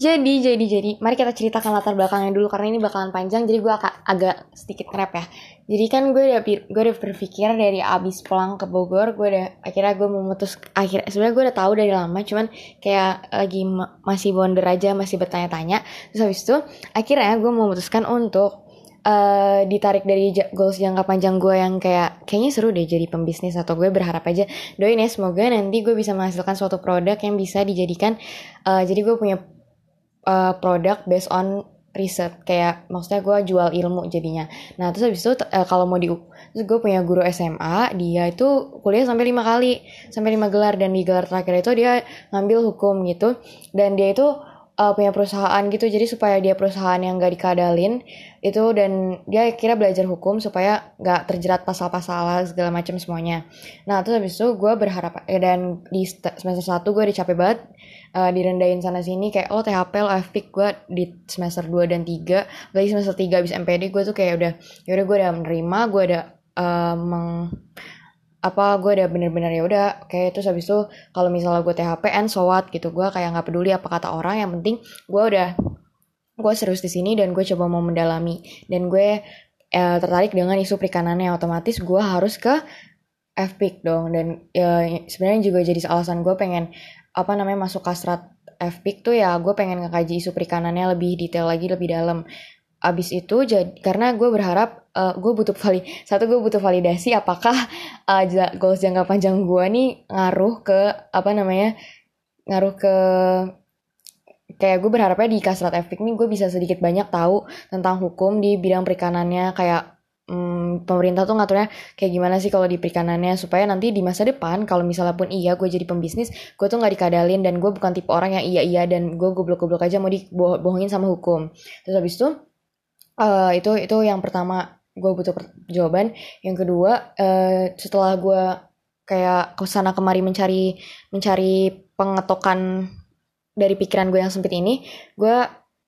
Jadi, jadi, jadi, mari kita ceritakan latar belakangnya dulu karena ini bakalan panjang, jadi gue agak, agak sedikit ngerap ya. Jadi kan gue udah, gue udah berpikir dari abis pulang ke Bogor, gue udah akhirnya gue memutus akhir sebenarnya gue udah tahu dari lama, cuman kayak lagi ma- masih wonder aja, masih bertanya-tanya. Terus habis itu akhirnya gue memutuskan untuk eh ditarik dari goals jangka panjang gue yang kayak kayaknya seru deh jadi pembisnis atau gue berharap aja doain ya semoga nanti gue bisa menghasilkan suatu produk yang bisa dijadikan eh, jadi gue punya uh, produk based on riset. Kayak maksudnya gue jual ilmu jadinya. Nah terus habis itu uh, kalau mau di terus gue punya guru SMA dia itu kuliah sampai lima kali sampai lima gelar. Dan di gelar terakhir itu dia ngambil hukum gitu. Dan dia itu uh, punya perusahaan gitu. Jadi supaya dia perusahaan yang gak dikadalin itu dan dia kira belajar hukum supaya gak terjerat pasal-pasal segala macam semuanya. Nah terus habis itu gue berharap eh, dan di st- semester 1 gue dicapai banget uh, direndahin sana sini. Kayak oh THP lo FPIK gue di semester 2 dan 3 lagi semester 3 habis MPD gue tuh kayak udah yaudah gue udah menerima gue udah uh, meng apa gue udah bener-bener ya udah kayak terus habis itu kalau misalnya gue THP and so what gitu. Gue kayak nggak peduli apa kata orang yang penting gue udah gue serius di sini dan gue coba mau mendalami. Dan gue eh, tertarik dengan isu perikanannya otomatis gue harus ke FPIK dong. Dan ya, sebenarnya juga jadi alasan gue pengen apa namanya masuk kastrat FPIK tuh ya gue pengen ngekaji isu perikanannya lebih detail lagi lebih dalam abis itu jadi karena gue berharap eh, gue butuh vali satu gue butuh validasi apakah uh, goals jangka panjang gue nih ngaruh ke apa namanya ngaruh ke kayak gue berharapnya di Kasrat Efik nih gue bisa sedikit banyak tahu tentang hukum di bidang perikanannya kayak hmm, pemerintah tuh ngaturnya kayak gimana sih kalau di perikanannya supaya nanti di masa depan kalau misalnya pun iya gue jadi pembisnis gue tuh nggak dikadalin dan gue bukan tipe orang yang iya iya dan gue goblok-goblok aja mau dibohongin sama hukum. Terus habis itu eh, itu itu yang pertama gue butuh per- jawaban. Yang kedua eh, setelah gue kayak ke sana kemari mencari mencari pengetokan dari pikiran gue yang sempit ini gue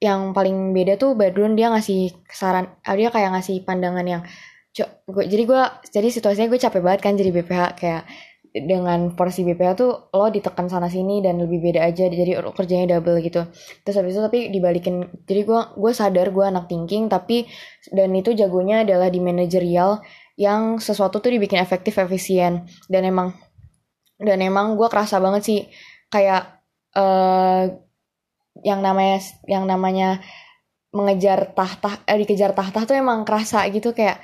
yang paling beda tuh Badrun dia ngasih saran ah, dia kayak ngasih pandangan yang gue, jadi gue jadi situasinya gue capek banget kan jadi BPH kayak dengan porsi BPH tuh lo ditekan sana sini dan lebih beda aja jadi kerjanya double gitu. Terus habis itu tapi dibalikin jadi gue gue sadar gue anak thinking tapi dan itu jagonya adalah di manajerial yang sesuatu tuh dibikin efektif efisien. Dan emang dan emang gue kerasa banget sih kayak eh yang namanya yang namanya mengejar tahta eh, dikejar tahta tuh emang kerasa gitu kayak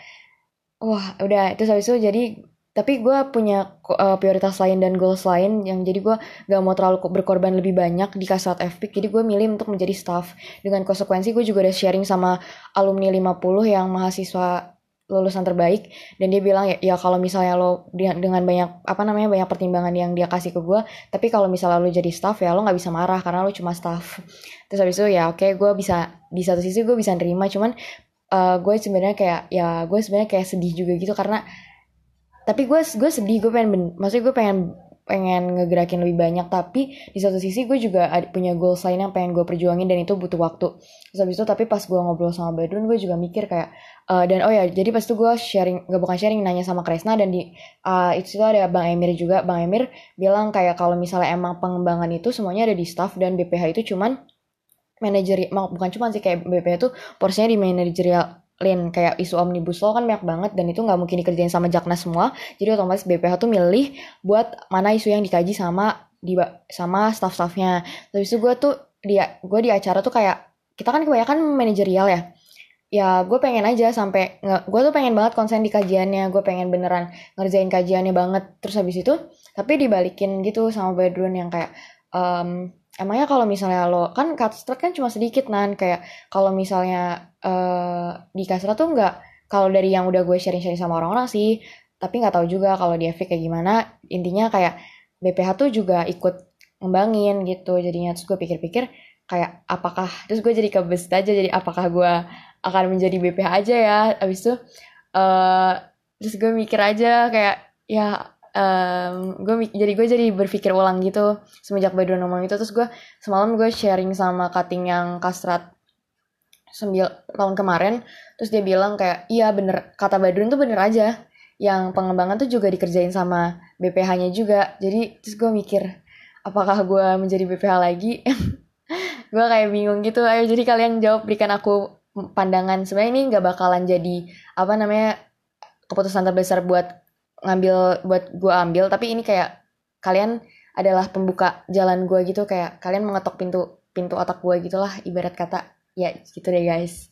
wah udah. Itu habis itu jadi tapi gue punya eh, prioritas lain dan goals lain yang jadi gue gak mau terlalu ko- berkorban lebih banyak di kasat FPIK jadi gue milih untuk menjadi staff. Dengan konsekuensi gue juga udah sharing sama alumni 50 yang mahasiswa lulusan terbaik. Dan dia bilang ya, ya kalau misalnya lo dengan banyak apa namanya banyak pertimbangan yang dia kasih ke gue tapi kalau misalnya lo jadi staff ya lo nggak bisa marah karena lo cuma staff. Terus habis itu ya oke gue bisa di satu sisi gue bisa nerima. Cuman eh, gue sebenarnya kayak ya gue sebenarnya kayak sedih juga gitu karena tapi gue gue sedih gue pengen ben- maksudnya gue pengen pengen ngegerakin lebih banyak. Tapi di satu sisi gue juga punya goals lain yang pengen gue perjuangin dan itu butuh waktu. Terus habis itu tapi pas gue ngobrol sama Badrun gue juga mikir kayak eh, dan oh ya jadi pas itu gue sharing gak bukan sharing nanya sama Kresna dan di eh, itu ada Bang Emir juga. Bang Emir bilang kayak kalau misalnya emang pengembangan itu semuanya ada di staff dan BPH itu cuman manajeri mak- bukan cuma sih kayak BPH itu porsinya di manajerial lane kayak isu omnibus law kan banyak banget dan itu nggak mungkin dikerjain sama Jaknas semua. Jadi otomatis BPH tuh milih buat mana isu yang dikaji sama di sama staff-staffnya. Terus itu gue tuh dia gue di acara tuh kayak kita kan kebanyakan manajerial ya. Ya gue pengen aja sampai gue tuh pengen banget konsen di kajiannya gue pengen beneran ngerjain kajiannya banget. Terus habis itu tapi dibalikin gitu sama Badrun yang kayak em, emangnya kalau misalnya lo kan Katstrat kan cuma sedikit nan. Kayak kalau misalnya eh di Kastra tuh nggak kalau dari yang udah gue sharing-sharing sama orang-orang sih tapi nggak tahu juga kalau di FV kayak gimana. Intinya kayak BPH tuh juga ikut ngembangin gitu jadinya. Terus gue pikir-pikir kayak apakah terus gue jadi kebesit aja jadi apakah gue akan menjadi BPH aja ya. Abis itu eh terus gue mikir aja kayak ya em, gue jadi gue jadi berpikir ulang gitu semenjak Badrun ngomong itu. Terus gue semalam gue sharing sama cutting yang kastrat sembil tahun kemarin terus dia bilang kayak iya bener kata Badrun tuh bener aja. Yang pengembangan tuh juga dikerjain sama BPH-nya juga. Jadi terus gue mikir apakah gue menjadi BPH lagi? Gue kayak bingung gitu. Ayo jadi kalian jawab berikan aku pandangan. Sebenarnya ini nggak bakalan jadi apa namanya keputusan terbesar buat ngambil buat gue ambil. Tapi ini kayak kalian adalah pembuka jalan gue gitu. Kayak kalian mengetok pintu pintu otak gue gitulah ibarat kata ya gitu deh guys.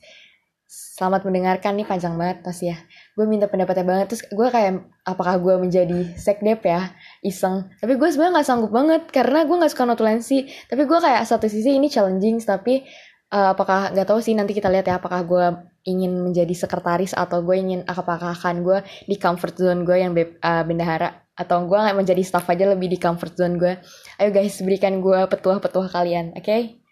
Selamat mendengarkan nih panjang banget pasti ya. Gue minta pendapatnya banget terus gue kayak apakah gue menjadi sekdep ya? Iseng. Tapi gue sebenarnya nggak sanggup banget karena gue nggak suka notulensi tapi gue kayak satu sisi ini challenging tapi uh, apakah nggak tahu sih nanti kita lihat ya apakah gue ingin menjadi sekretaris atau gue ingin apakah akan gue di comfort zone gue yang uh, bendahara. Atau gue menjadi staff aja lebih di comfort zone gue ayo guys berikan gue petuah-petuah kalian oke? okay?